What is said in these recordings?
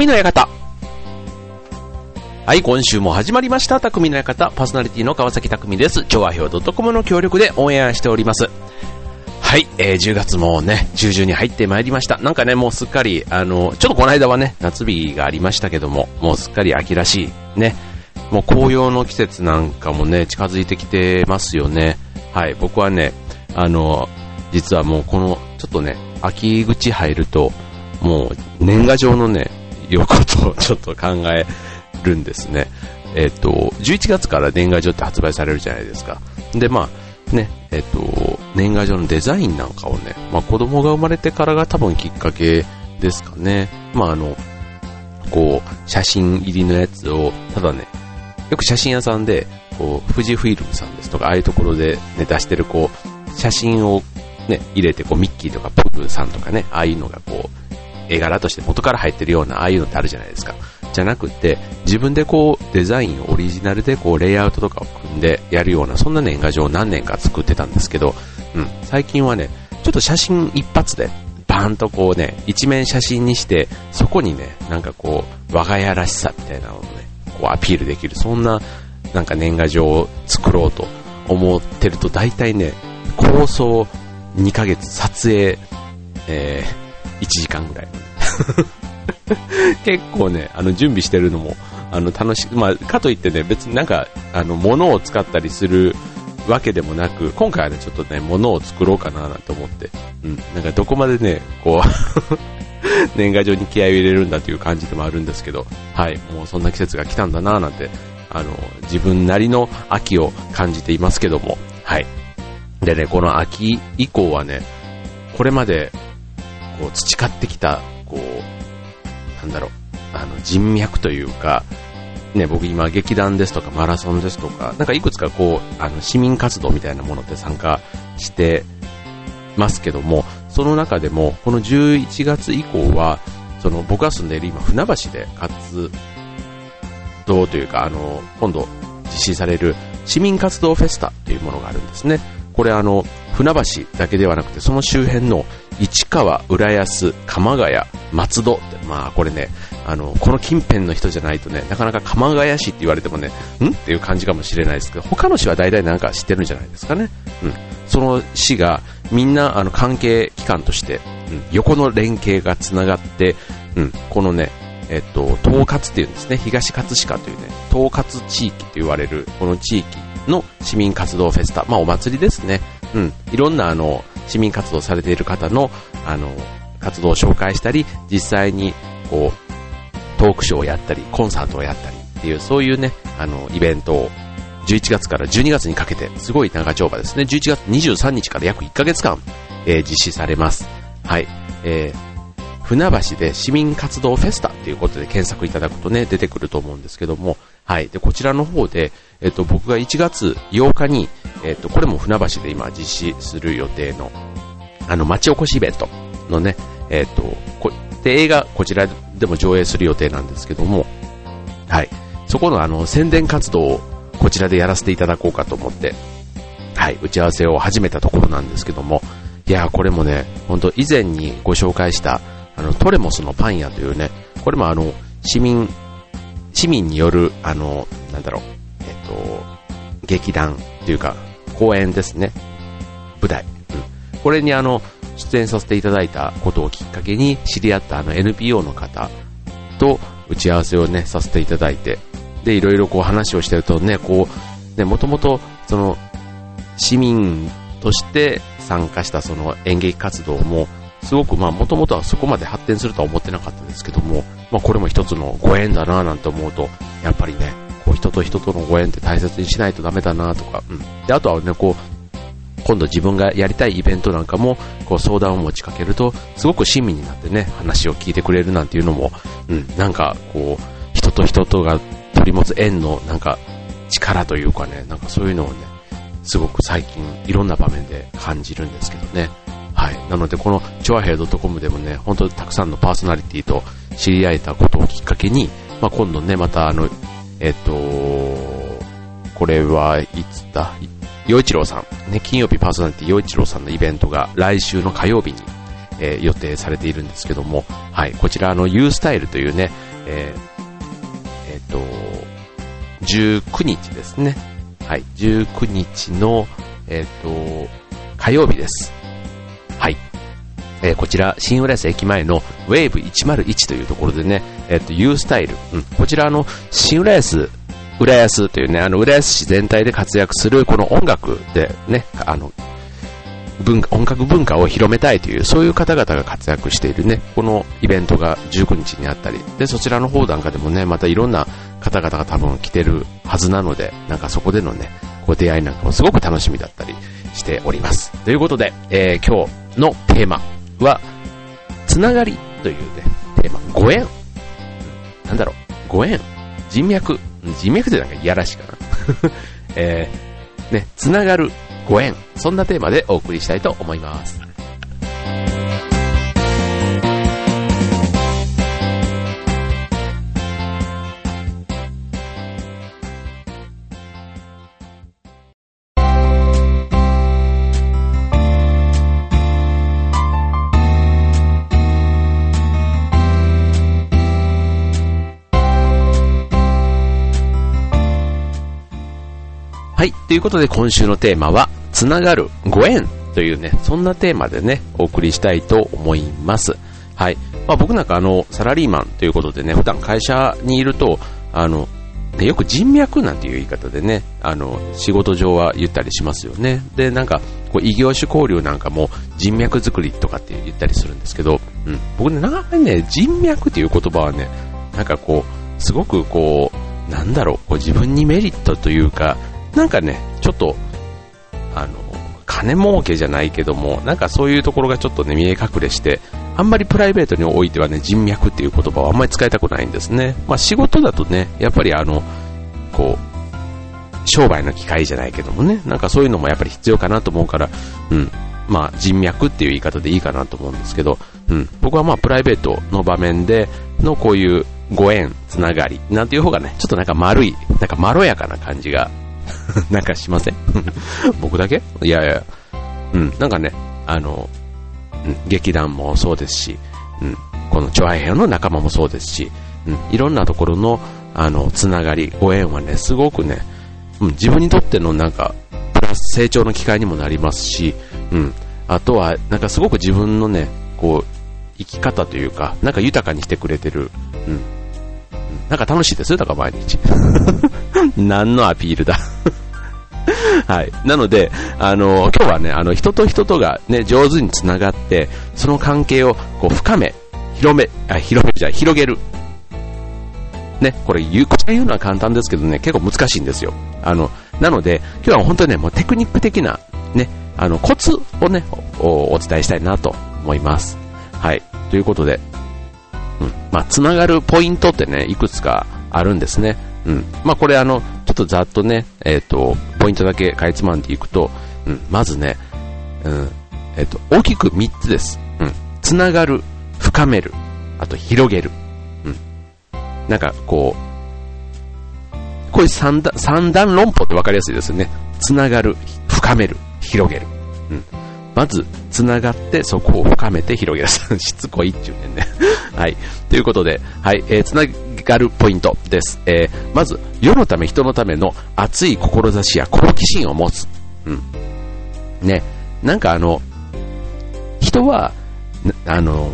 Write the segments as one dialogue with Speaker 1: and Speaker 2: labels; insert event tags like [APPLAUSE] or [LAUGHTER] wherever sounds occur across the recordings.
Speaker 1: 匠の館。はい、今週も始まりました。匠の館、パーソナリティの川崎匠です。調和表 .com の協力でオンエアしております。はい、えー、10月もね、中旬に入ってまいりました。なんかね、もうすっかり、あの、ちょっとこの間はね、夏日がありましたけども、もうすっかり秋らしい、ね、もう紅葉の季節なんかもね、近づいてきてますよね。はい、僕はね、あの、実はもうこの、ちょっとね、秋口入ると、もう年賀状のね、横とをちょっと考えるんですね。えっ、と、11月から年賀状って発売されるじゃないですか。で、まあ、ね、えっ、と、年賀状のデザインなんかをね、まあ子供が生まれてからが多分きっかけですかね。まああの、こう、写真入りのやつを、ただね、よく写真屋さんで、こう、富士フイルムさんですとか、ああいうところでね、出してるこう、写真をね、入れて、こう、ミッキーとかプープさんとかね、ああいうのがこう、絵柄として元から入ってるような、ああいうのってあるじゃないですか。じゃなくて、自分でこう、デザイン、オリジナルでこう、レイアウトとかを組んでやるような、そんな年賀状を何年か作ってたんですけど、うん、最近はね、ちょっと写真一発で、バーンとこうね、一面写真にして、そこにね、なんかこう、我が家らしさみたいなのをね、こうアピールできる、そんな、なんか年賀状を作ろうと思ってると、大体ね、構想2ヶ月、撮影、えー、1時間ぐらい。[LAUGHS] 結構ね、あの、準備してるのも、あの、楽しい、まあ、かといってね、別になんか、あの、物を使ったりするわけでもなく、今回はね、ちょっとね、物を作ろうかななんて思って、うん、なんかどこまでね、こう [LAUGHS] 年賀状に気合を入れるんだという感じでもあるんですけど、はい、もうそんな季節が来たんだななんて、あの、自分なりの秋を感じていますけども、はい。でね、この秋以降はね、これまで、こう、培ってきた、こう、なんだろう、あの、人脈というか、ね、僕今劇団ですとかマラソンですとか、なんかいくつかこう、あの、市民活動みたいなものって参加してますけども、その中でも、この11月以降は、その僕が住んでいる今、船橋で活動というか、あの、今度実施される市民活動フェスタというものがあるんですね。これあの、船橋だけではなくて、その周辺の市川、浦安、鎌ヶ谷、松戸、まあこれね、あの、この近辺の人じゃないとね、なかなか鎌ヶ谷市って言われてもね、ん？っていう感じかもしれないですけど、他の市は大体なんか知ってるんじゃないですかね。うん。その市が、みんなあの関係機関として、うん、横の連携がつながって、うん、このね、えっと、統括っていうんですね、東葛飾というね、統括地域と言われる、この地域の市民活動フェスタ、まあお祭りですね。うん。いろんなあの、市民活動されている方の、あの、活動を紹介したり、実際に、こう、トークショーをやったり、コンサートをやったりっていう、そういうね、あの、イベントを、11月から12月にかけて、すごい長丁場ですね。11月23日から約1ヶ月間、えー、実施されます。はい。えー船橋で市民活動フェスタということで検索いただくとね、出てくると思うんですけども、はい。で、こちらの方で、えっと、僕が1月8日に、えっと、これも船橋で今実施する予定の、あの、町おこしイベントのね、えっと、こで、映画、こちらでも上映する予定なんですけども、はい。そこのあの、宣伝活動をこちらでやらせていただこうかと思って、はい、打ち合わせを始めたところなんですけども、いやこれもね、ほんと以前にご紹介した、あの、トレモスのパン屋というね、これもあの、市民、市民による、あの、なんだろう、えっと、劇団というか、公演ですね。舞台。うん。これにあの、出演させていただいたことをきっかけに知り合ったあの NPO の方と打ち合わせをね、させていただいて、で、いろいろこう話をしてるとね、こう、ね、もともと、その、市民として参加したその演劇活動も、すごくまあもともとはそこまで発展するとは思ってなかったですけども、まあこれも一つのご縁だなぁなんて思うと、やっぱりね、こう人と人とのご縁って大切にしないとダメだなとか、うん。で、あとはね、こう、今度自分がやりたいイベントなんかも、こう相談を持ちかけると、すごく親身になってね、話を聞いてくれるなんていうのも、うん、なんかこう、人と人とが取り持つ縁のなんか力というかね、なんかそういうのをね、すごく最近いろんな場面で感じるんですけどね。はい。なので、この、チョアヘイドットコムでもね、本当にたくさんのパーソナリティと知り合えたことをきっかけに、まあ、今度ね、またあの、えっと、これはいつだ？洋一郎さん、ね、金曜日パーソナリティ洋一郎さんのイベントが来週の火曜日に、えー、予定されているんですけども、はい、こちらあの U スタイルというね、えー、えっ、と、19日ですね。はい、19日の、えっ、と、火曜日です。えー、こちら、新浦安駅前のウェーブ101というところでね、えっ、と、U スタイル。うん、こちら、あの、新浦安、浦安というね、あの、浦安市全体で活躍するこの音楽でね、あの、文化、音楽文化を広めたいという、そういう方々が活躍しているね、このイベントが19日にあったり、で、そちらの方なんかでもね、またいろんな方々が多分来てるはずなので、なんかそこでのね、こう出会いなんかもすごく楽しみだったりしております。ということで、えー、今日のテーマは、つながりというね、テーマ、ご縁。なんだろう、ご縁。人脈。人脈ってなんかいやらしいかな。[LAUGHS] えー、ね、つながるご縁。そんなテーマでお送りしたいと思います。はい。ということで今週のテーマは、つながるご縁というね、そんなテーマでね、お送りしたいと思います。はい。まあ僕なんかあの、サラリーマンということでね、普段会社にいると、あの、ね、よく人脈なんていう言い方でね、あの、仕事上は言ったりしますよね。で、なんか、こう異業種交流なんかも人脈作りとかって言ったりするんですけど、うん。僕ね、なんかね、人脈っていう言葉はね、なんかこう、すごくこう、なんだろう、こう自分にメリットというか、なんかね、ちょっと、あの、金儲けじゃないけども、なんかそういうところがちょっとね、見え隠れして、あんまりプライベートにおいてはね、人脈っていう言葉はあんまり使いたくないんですね。まあ仕事だとね、やっぱりあの、こう、商売の機会じゃないけどもね、なんかそういうのもやっぱり必要かなと思うから、うん、まあ人脈っていう言い方でいいかなと思うんですけど、うん、僕はまあプライベートの場面でのこういうご縁、つながり、なんていう方がね、ちょっとなんか丸い、なんかまろやかな感じが [LAUGHS] なんかしません。[LAUGHS] 僕だけ？いやいや、うん、なんかね、あの、うん、劇団もそうですし、うん、このチョアヘアの仲間もそうですし、うん、いろんなところの、あの、つながり、ご縁はね、すごくね、うん、自分にとってのなんか、プラス成長の機会にもなりますし、うん、あとは、なんかすごく自分のね、こう、生き方というか、なんか豊かにしてくれてる、うん、なんか楽しいですよ、だから毎日。[LAUGHS] 何のアピールだ [LAUGHS] はい。なので、あの、今日はね、あの、人と人とがね、上手につながって、その関係をこう深め、広め、あ、広めじゃ広げる。ね、これ言う、こちら言うのは簡単ですけどね、結構難しいんですよ。あの、なので、今日は本当にね、もうテクニック的な、ね、あの、コツをね、お伝えしたいなと思います。はい。ということで、うん。まあ、つながるポイントってね、いくつかあるんですね。うん。まあ、これあの、ちょっとざっとね、えっ、ー、と、ポイントだけかいつまんでいくと、うん、まずね、うん、えっ、ー、と、大きく3つです。うん。つながる、深める、あと広げる。うん。なんか、こう、こういう三段、三段論法って分かりやすいですよね。つながる、深める、広げる。うん。まず、つながって、そこを深めて広げる。[LAUGHS] しつこいっちゅうねんね。[LAUGHS] はい。ということで、はい、えー、つながるポイントです。えー、まず、世のため、人のための熱い志や好奇心を持つ。うん。ね。なんかあの、人は、あの、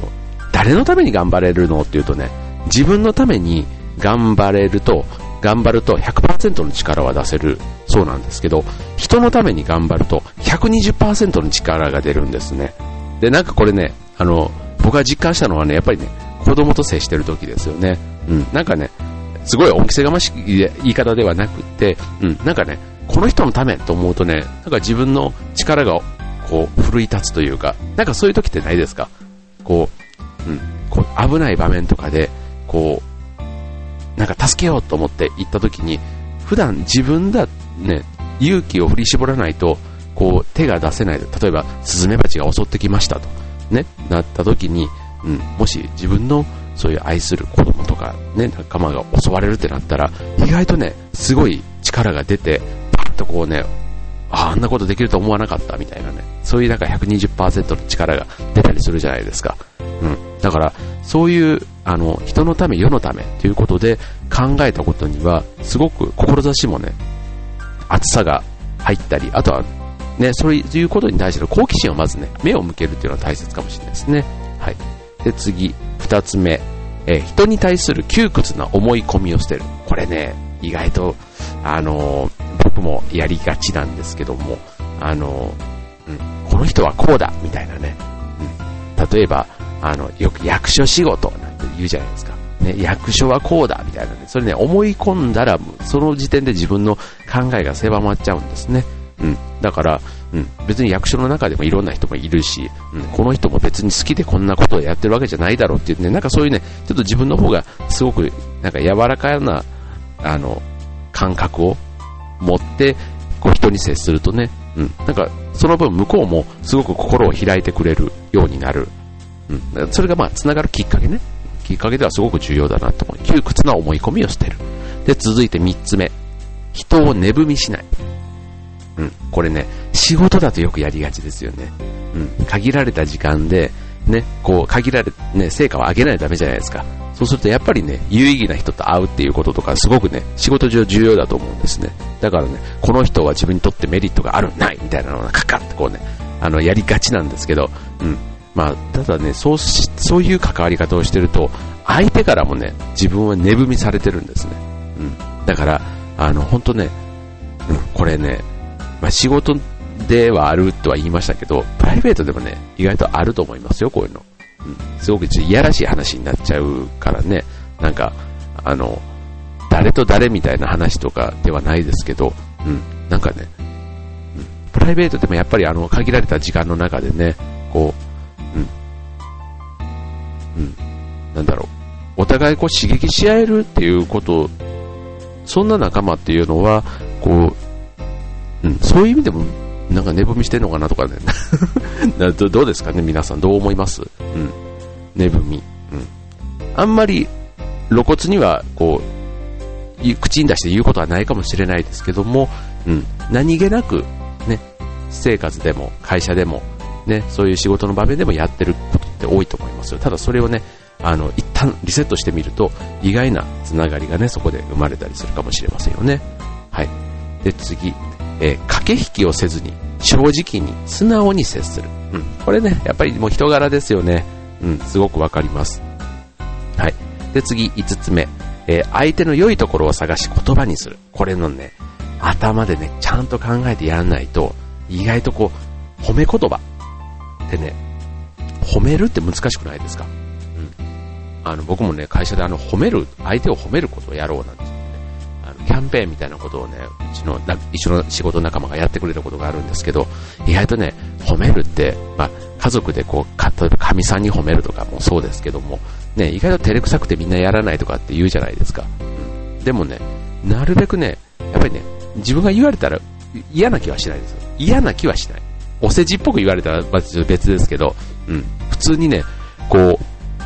Speaker 1: 誰のために頑張れるのっていうとね、自分のために頑張れると、頑張ると100%の力は出せるそうなんですけど、人のために頑張ると120%の力が出るんですね。で、なんかこれね、あの、僕が実感したのはね、やっぱりね、子供と接してる時ですよね。うん、なんかね、すごい恩着せがましい言い方ではなくて、うん、なんかね、この人のためと思うとね、なんか自分の力がこう、奮い立つというか、なんかそういう時ってないですか？こう、うん、こう危ない場面とかで、こう、なんか助けようと思って行った時に、普段自分だ、ね、勇気を振り絞らないと、こう、手が出せない。例えば、スズメバチが襲ってきましたと。ね、なった時に、うん、もし自分のそういう愛する子供とかね、仲間が襲われるってなったら、意外とね、すごい力が出て、パッとこうね、ああんなことできると思わなかったみたいなね、そういうなんか120%の力が出たりするじゃないですか。うん。だから、そういうあの、人のため、世のためということで考えたことには、すごく志もね、厚さが入ったり、あとは、ね、そういうことに対しての好奇心をまずね、目を向けるっていうのは大切かもしれないですね。はい。で、次、二つ目、えー、人に対する窮屈な思い込みを捨てる。これね、意外と、あのー、僕もやりがちなんですけども、あのー、うん、この人はこうだ、みたいなね。うん、例えば、あの、よく役所仕事なんて言うじゃないですか。ね、役所はこうだ、みたいなね。それね、思い込んだら、その時点で自分の考えが狭まっちゃうんですね。うん。だから、うん、別に役所の中でもいろんな人もいるし、うん、この人も別に好きでこんなことをやってるわけじゃないだろうっていうね、なんかそういうね、ちょっと自分の方がすごく、なんか柔らかな、あの、感覚を持って、こう人に接するとね、うん、なんかその分向こうもすごく心を開いてくれるようになる。うん、それがまあ繋がるきっかけね。きっかけではすごく重要だなと思う。窮屈な思い込みを捨てる。で、続いて3つ目。人を値踏みしない。うん、これね、仕事だとよくやりがちですよね。うん、限られた時間で、ね、こう、限られ、ね、成果を上げないとダメじゃないですか。そうするとやっぱりね、有意義な人と会うっていうこととか、すごくね、仕事上重要だと思うんですね。だからね、この人は自分にとってメリットがある、ないみたいなのがカカってこうね、あの、やりがちなんですけど、うん。まあ、ただね、そうし、そういう関わり方をしてると、相手からもね、自分は値踏みされてるんですね。うん。だから、あの、本当ね、うん、これね、まあ、仕事ではあるとは言いましたけど、プライベートでもね、意外とあると思いますよ、こういうの。うん、すごくいやらしい話になっちゃうからね、なんか、あの、誰と誰みたいな話とかではないですけど、うん、なんかね、うん、プライベートでもやっぱりあの、限られた時間の中でね、こう、うん、なんだろう、お互いこう刺激し合えるっていうこと、そんな仲間っていうのは、こう、うん、そういう意味でもなんか寝踏みしてんのかなとかね [LAUGHS] ど。どうですかね、皆さん。どう思います？うん。寝踏み。うん。あんまり露骨には、こう、口に出して言うことはないかもしれないですけども、うん。何気なく、ね、私生活でも、会社でも、ね、そういう仕事の場面でもやってることって多いと思いますよ。ただそれをね、あの、一旦リセットしてみると、意外なつながりがね、そこで生まれたりするかもしれませんよね。はい。で、次。えー、駆け引きをせずに、正直に、素直に接する。うん。これね、やっぱりもう人柄ですよね。うん、すごくわかります。はい。で、次、5つ目。えー、相手の良いところを探し言葉にする。これのね、頭でね、ちゃんと考えてやらないと、意外とこう、褒め言葉ってね、褒めるって難しくないですか？うん。あの、僕もね、会社であの、褒める、相手を褒めることをやろうなんてね、あのキャンペーンみたいなことをね、うちの一緒の仕事仲間がやってくれたことがあるんですけど、意外とね、褒めるって、まあ、家族でこう、例えば神さんに褒めるとかもそうですけども、ね、意外と照れくさくてみんなやらないとかって言うじゃないですか。うん、でもね、なるべくね、やっぱりね、自分が言われたら嫌な気はしないです。嫌な気はしない。お世辞っぽく言われたら別ですけど、うん、普通にね、こ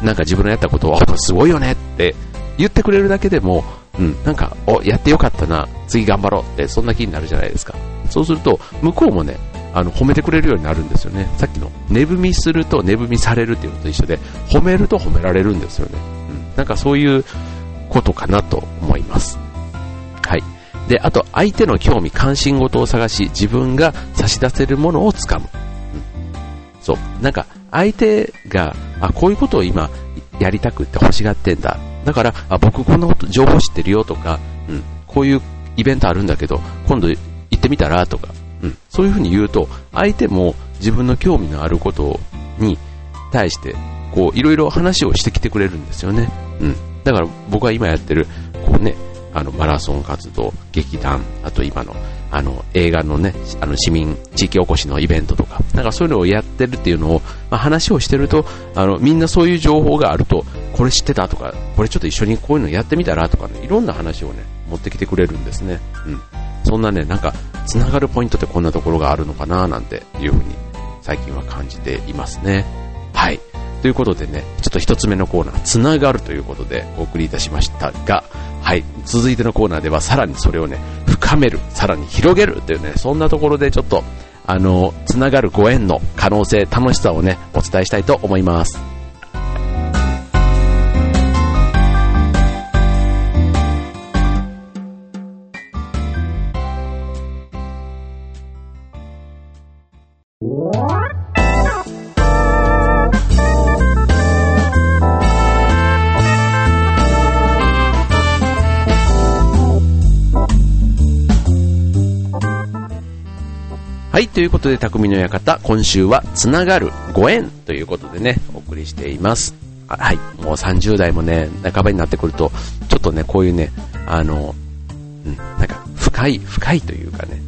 Speaker 1: う、なんか自分のやったことを、すごいよねって言ってくれるだけでも、うん、なんか、お、やってよかったな、次頑張ろうって、そんな気になるじゃないですか。そうすると、向こうもね、あの、褒めてくれるようになるんですよね。さっきの、寝踏みすると寝踏みされるっていうのと一緒で、褒めると褒められるんですよね。うん。なんかそういうことかなと思います。はい。で、あと、相手の興味、関心事を探し、自分が差し出せるものをつかむ。うん。そう。なんか、相手が、あ、こういうことを今、やりたくって欲しがってんだ。だから、あ、僕こんなこと情報知ってるよとか、うん、こういうイベントあるんだけど、今度行ってみたらとか、うん、そういうふうに言うと、相手も自分の興味のあることに対して、こう、いろいろ話をしてきてくれるんですよね。うん。だから僕は今やってる、こうね、あの、マラソン活動、劇団、あと今の、あの、映画のね、あの、市民、地域おこしのイベントとか、なんかそういうのをやってるっていうのを、まあ、話をしてると、あの、みんなそういう情報があると、これ知ってたとか、これちょっと一緒にこういうのやってみたらとかね、いろんな話をね、持ってきてくれるんですね。うん。そんなね、なんか、つながるポイントってこんなところがあるのかななんていうふうに、最近は感じていますね。はい。ということでね、ちょっと1つ目のコーナー、つながるということでお送りいたしましたが、はい、続いてのコーナーではさらにそれをね、深める、さらに広げるというね、そんなところでちょっと、あの、つながるご縁の可能性、楽しさをね、お伝えしたいと思います。はい、ということで、匠の館、今週は、つながるご縁ということでね、お送りしています。はい、もう30代もね、半ばになってくると、ちょっとね、こういうね、あの、うん、なんか、深い、深いというかね、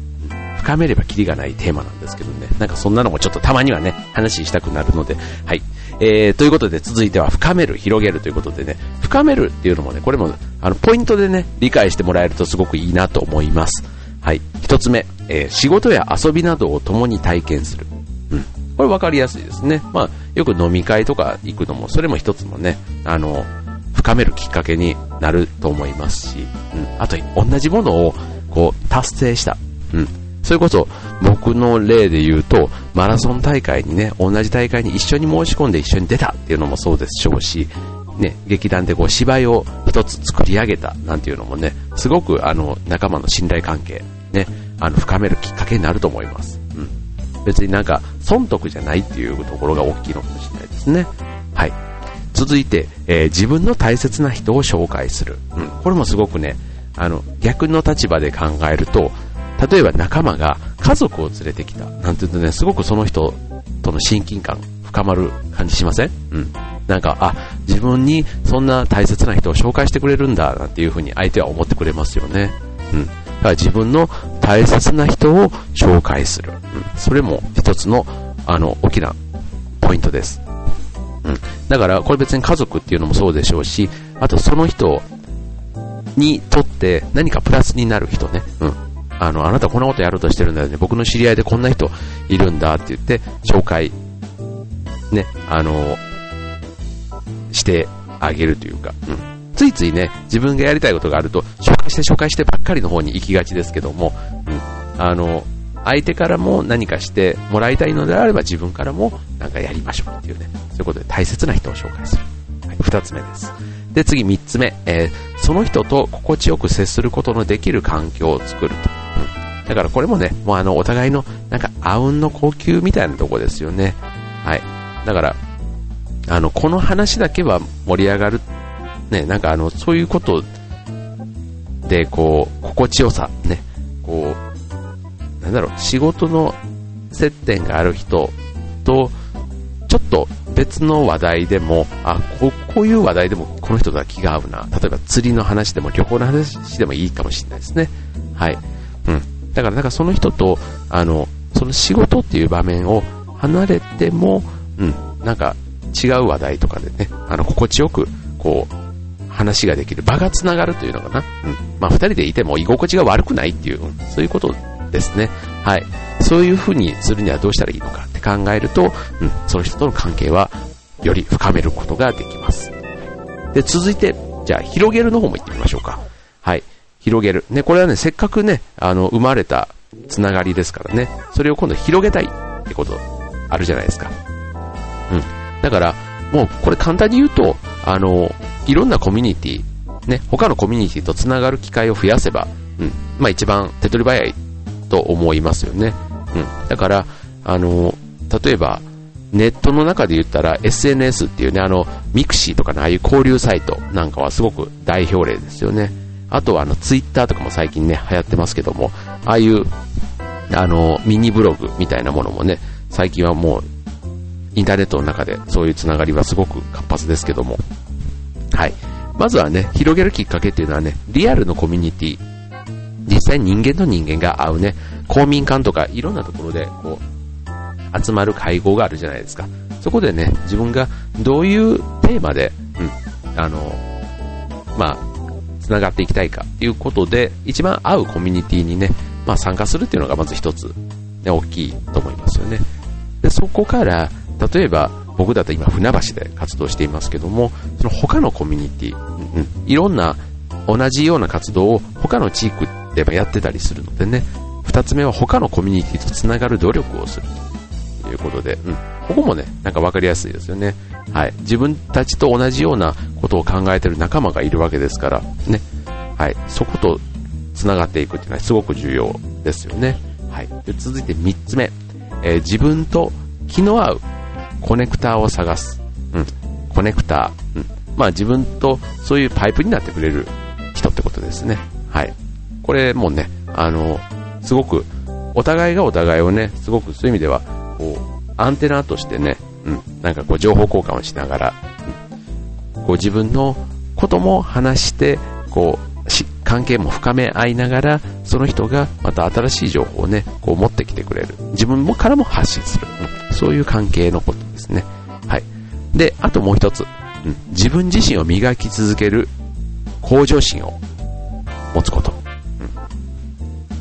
Speaker 1: 深めればキリがないテーマなんですけどね、なんかそんなのもちょっとたまにはね、話したくなるので、はい。えー、ということで続いては深める、広げるということでね、深めるっていうのもね、これも、あの、ポイントでね、理解してもらえるとすごくいいなと思います。はい。一つ目、えー、仕事や遊びなどを共に体験する。うん。これ分かりやすいですね。まあ、よく飲み会とか行くのも、それも一つもね、あの、深めるきっかけになると思いますし、うん。あと、同じものを、こう、達成した。うん。それこそ、僕の例で言うと、マラソン大会にね、同じ大会に一緒に申し込んで一緒に出たっていうのもそうでしょうし、ね、劇団でこう芝居を一つ作り上げたなんていうのもね、すごくあの仲間の信頼関係、ね、あの深めるきっかけになると思います。うん。別になんか損得じゃないっていうところが大きいのかもしれないですね。はい。続いて、えー、自分の大切な人を紹介する。うん。これもすごくね、あの、逆の立場で考えると、例えば仲間が家族を連れてきた。なんて言うとね、すごくその人との親近感深まる感じしません？うん。なんか、あ、自分にそんな大切な人を紹介してくれるんだ、なんていうふうに相手は思ってくれますよね。うん。だから自分の大切な人を紹介する。うん。それも一つの、あの、大きなポイントです。うん。だから、これ別に家族っていうのもそうでしょうし、あとその人にとって何かプラスになる人ね。うん。あの、あなたこんなことやろうとしてるんだよね。僕の知り合いでこんな人いるんだって言って、紹介、ね、あの、してあげるというか、うん。ついついね、自分がやりたいことがあると、紹介して紹介してばっかりの方に行きがちですけども、うん。あの、相手からも何かしてもらいたいのであれば自分からもなんかやりましょうっていうね、そういうことで大切な人を紹介する。はい、二つ目です。で、次三つ目、えー、その人と心地よく接することのできる環境を作ると。うん。だからこれもね、もうあの、お互いの、なんか、あうんの呼吸みたいなとこですよね。はい。だから、あの、この話だけは盛り上がる。ね、なんかあの、そういうことで、こう、心地よさ、ね、こう、なんだろう、仕事の接点がある人と、ちょっと別の話題でも、あ、ここういう話題でもこの人とは気が合うな。例えば釣りの話でも旅行の話でもいいかもしれないですね。はい。うん。だからなんかその人と、あの、その仕事っていう場面を離れても、うん、なんか違う話題とかでね、あの、心地よく、こう、話ができる、場が繋がるというのかな。うん。まあ、二人でいても居心地が悪くないっていう、うん、そういうことですね。はい。そういう風にするにはどうしたらいいのかって考えると、うん、その人との関係は、より深めることができます。で、続いて、じゃあ、広げるの方も行ってみましょうか。はい。広げる。ね、これはね、せっかくね、あの、生まれたつながりですからね、それを今度広げたいってこと、あるじゃないですか。うん。だから、もうこれ簡単に言うと、あの、いろんなコミュニティ、ね、他のコミュニティと繋がる機会を増やせば、うん、まあ一番手っ取り早いと思いますよね。うん。だから、あの、例えば、ネットの中で言ったら SNS っていうね、あの、ミクシーとかのああいう交流サイトなんかはすごく代表例ですよね。あとはあの、ツイッターとかも最近ね、流行ってますけども、ああいう、あの、ミニブログみたいなものもね、最近はもうインターネットの中でそういうつながりはすごく活発ですけども。はい。まずはね、広げるきっかけっていうのはね、リアルのコミュニティ。実際人間と人間が会うね、公民館とかいろんなところで、こう、集まる会合があるじゃないですか。そこでね、自分がどういうテーマで、うん、あの、まあ、繋がっていきたいかっていうことで、一番合うコミュニティにね、まあ参加するっていうのがまず一つ、ね、大きいと思いますよね。で、そこから、例えば僕だと今船橋で活動していますけども、その他のコミュニティ、うん、いろんな同じような活動を他の地域でやってたりするのでね、二つ目は他のコミュニティとつながる努力をするということで、うん、ここもね、なんかわかりやすいですよね。はい。自分たちと同じようなことを考えてる仲間がいるわけですから、ね。はい。そことつながっていくっていうのはすごく重要ですよね。はい。で続いて三つ目、えー、自分と気の合うコネクターを探す。うん。コネクター。うん。まあ自分とそういうパイプになってくれる人ってことですね。はい。これもね、あの、すごくお互いがお互いをね、すごくそういう意味では、こう、アンテナとしてね、うん、なんかこう情報交換をしながら、うん、こう自分のことも話して、こう、関係も深め合いながら、その人がまた新しい情報をね、こう持ってきてくれる。自分もからも発信する。うん、そういう関係のことですね。はい。で、あともう一つ。うん、自分自身を磨き続ける向上心を持つこと。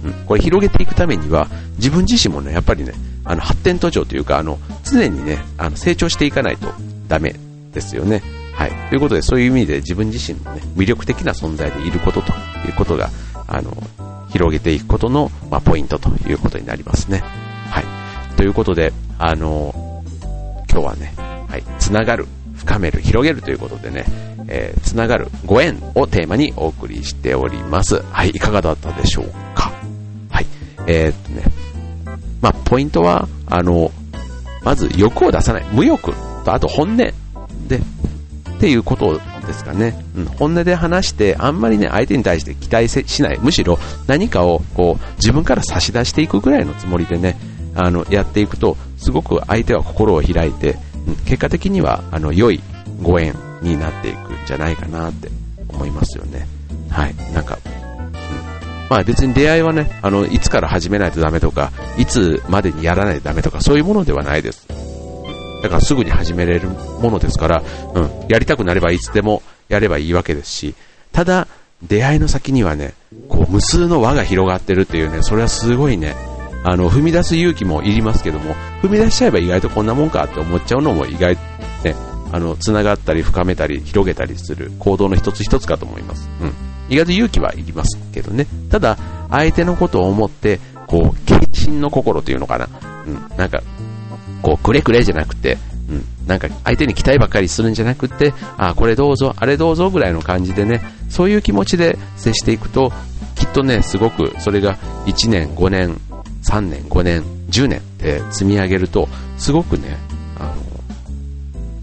Speaker 1: うん。うん、これ広げていくためには、自分自身もね、やっぱりね、あの、発展途上というか、あの、常にね、あの、成長していかないとダメですよね。はい。ということで、そういう意味で自分自身のね、魅力的な存在でいることとことが、あの、広げていくことの、まあ、ポイントということになりますね。はい。ということで、あの、今日はね、はい、つながる、深める、広げるということでね、えー、つながるご縁をテーマにお送りしております。はい、いかがだったでしょうかはい。えー、っとね、まあ、ポイントは、あの、まず欲を出さない。無欲と、あと本音で、っていうことですかね。うん、本音で話して、あんまりね、相手に対して期待しない。むしろ何かを、こう、自分から差し出していくぐらいのつもりでね、あの、やっていくと、すごく相手は心を開いて、うん、結果的には、あの、良いご縁になっていくんじゃないかなって思いますよね。はい。なんか、うん。まあ別に出会いはね、あの、いつから始めないとダメとか、いつまでにやらないとダメとか、そういうものではないです。だからすぐに始めれるものですから、うん、やりたくなればいつでもやればいいわけですし、ただ、出会いの先にはね、こう無数の輪が広がってるっていうね、それはすごいね、あの、踏み出す勇気もいりますけども、踏み出しちゃえば意外とこんなもんかって思っちゃうのも意外、ね、あの、繋がったり深めたり広げたりする行動の一つ一つかと思います。うん。意外と勇気はいりますけどね。ただ、相手のことを思って、こう、献身の心というのかな。うん。なんか、こう、くれくれじゃなくて、うん、なんか相手に期待ばっかりするんじゃなくて、あ、これどうぞ、あれどうぞぐらいの感じでね、そういう気持ちで接していくと、きっとね、すごくそれが1年、5年、3年、5年、10年って積み上げると、すごくね、あの、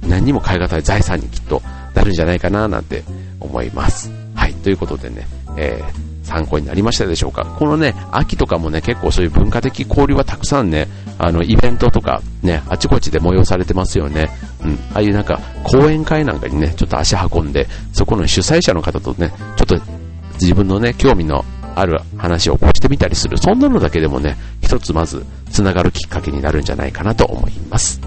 Speaker 1: 何にも変え難い財産にきっとなるんじゃないかななんて思います。はい、ということでね、えー参考になりましたでしょうかこのね、秋とかもね、結構そういう文化的交流はたくさんね、あの、イベントとかね、あちこちで催されてますよね。うん。ああいうなんか、講演会なんかにね、ちょっと足運んで、そこの主催者の方とね、ちょっと自分のね、興味のある話をこうしてみたりする。そんなのだけでもね、一つまず、つながるきっかけになるんじゃないかなと思います。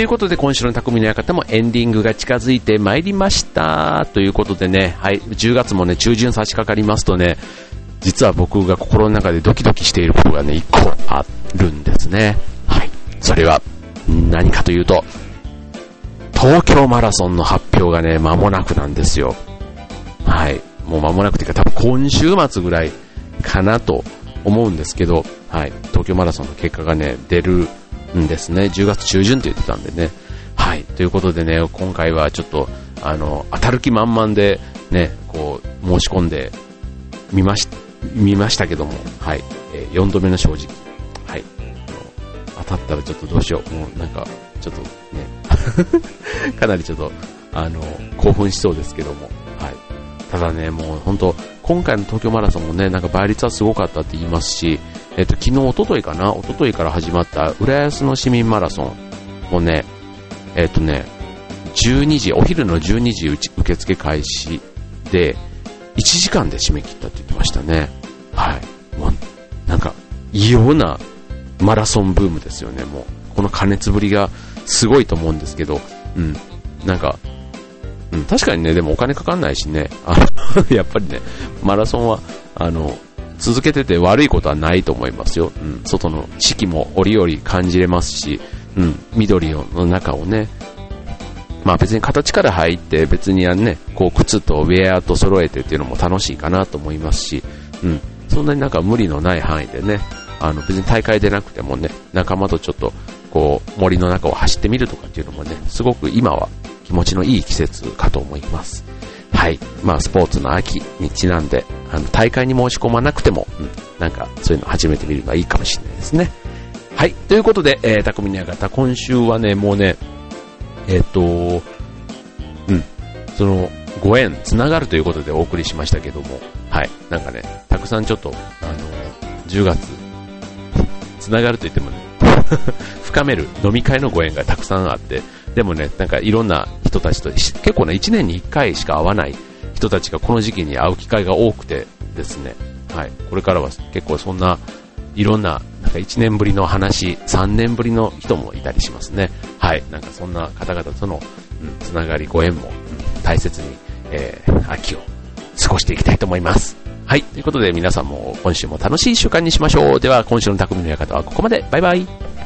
Speaker 1: ということで、今週の匠の館もエンディングが近づいてまいりました。ということでね、はい。10月もね、中旬差し掛かりますとね、実は僕が心の中でドキドキしていることがね、1個あるんですね。はい。それは、何かというと、東京マラソンの発表がね、間もなくなんですよ。はい。もう間もなくというか、多分今週末ぐらいかなと思うんですけど、はい。東京マラソンの結果がね、出るんですね。10月中旬って言ってたんでね。はい。ということでね、今回はちょっと、あの、当たる気満々で、ね、こう、申し込んでみまし、見ましたけども、はい。えー、4度目の正直。はい。当たったらちょっとどうしよう。もうなんか、ちょっとね、[LAUGHS] かなりちょっと、あの、興奮しそうですけども、はい。ただね、もう本当、今回の東京マラソンもね、なんか倍率はすごかったって言いますし、えっと、昨日、おとといかな、おとといから始まった浦安の市民マラソンもね、えっとね、12時、お昼の12時受付開始で、1時間で締め切ったって言ってましたね。はい。もう、なんか、異様なマラソンブームですよね、もう。この加熱ぶりがすごいと思うんですけど、うん。なんか、うん、確かにね、でもお金かかんないしね、あのやっぱりね、マラソンは、あの、続けてて悪いことはないと思いますよ。うん、外の四季も折々感じれますし、うん、緑の中をね、まあ別に形から入って別にね、こう靴とウェアと揃えてっていうのも楽しいかなと思いますし、うん、そんなになんか無理のない範囲でね、あの別に大会でなくてもね、仲間とちょっとこう森の中を走ってみるとかっていうのもね、すごく今は気持ちのいい季節かと思います。はい。まあ、スポーツの秋にちなんで、あの、大会に申し込まなくても、うん、なんか、そういうの初めて見るのはいいかもしれないですね。はい。ということで、えー、匠にあがた、今週はね、もうね、えっ、ー、と、うん、その、ご縁、つながるということでお送りしましたけども、はい。なんかね、たくさんちょっと、あの、10月、つながると言ってもね、[LAUGHS] 深める飲み会のご縁がたくさんあって、でもね、なんかいろんな人たちと、結構ね、1年に1回しか会わない人たちがこの時期に会う機会が多くてですね、はい、これからは結構そんな、いろんな、なんか1年ぶりの話、3年ぶりの人もいたりしますね。はい、なんかそんな方々との、うん、つながり、ご縁も、うん、大切に、えー、秋を過ごしていきたいと思います。はい。ということで皆さんも今週も楽しい週間にしましょう。では今週の匠の館はここまで。バイバイ。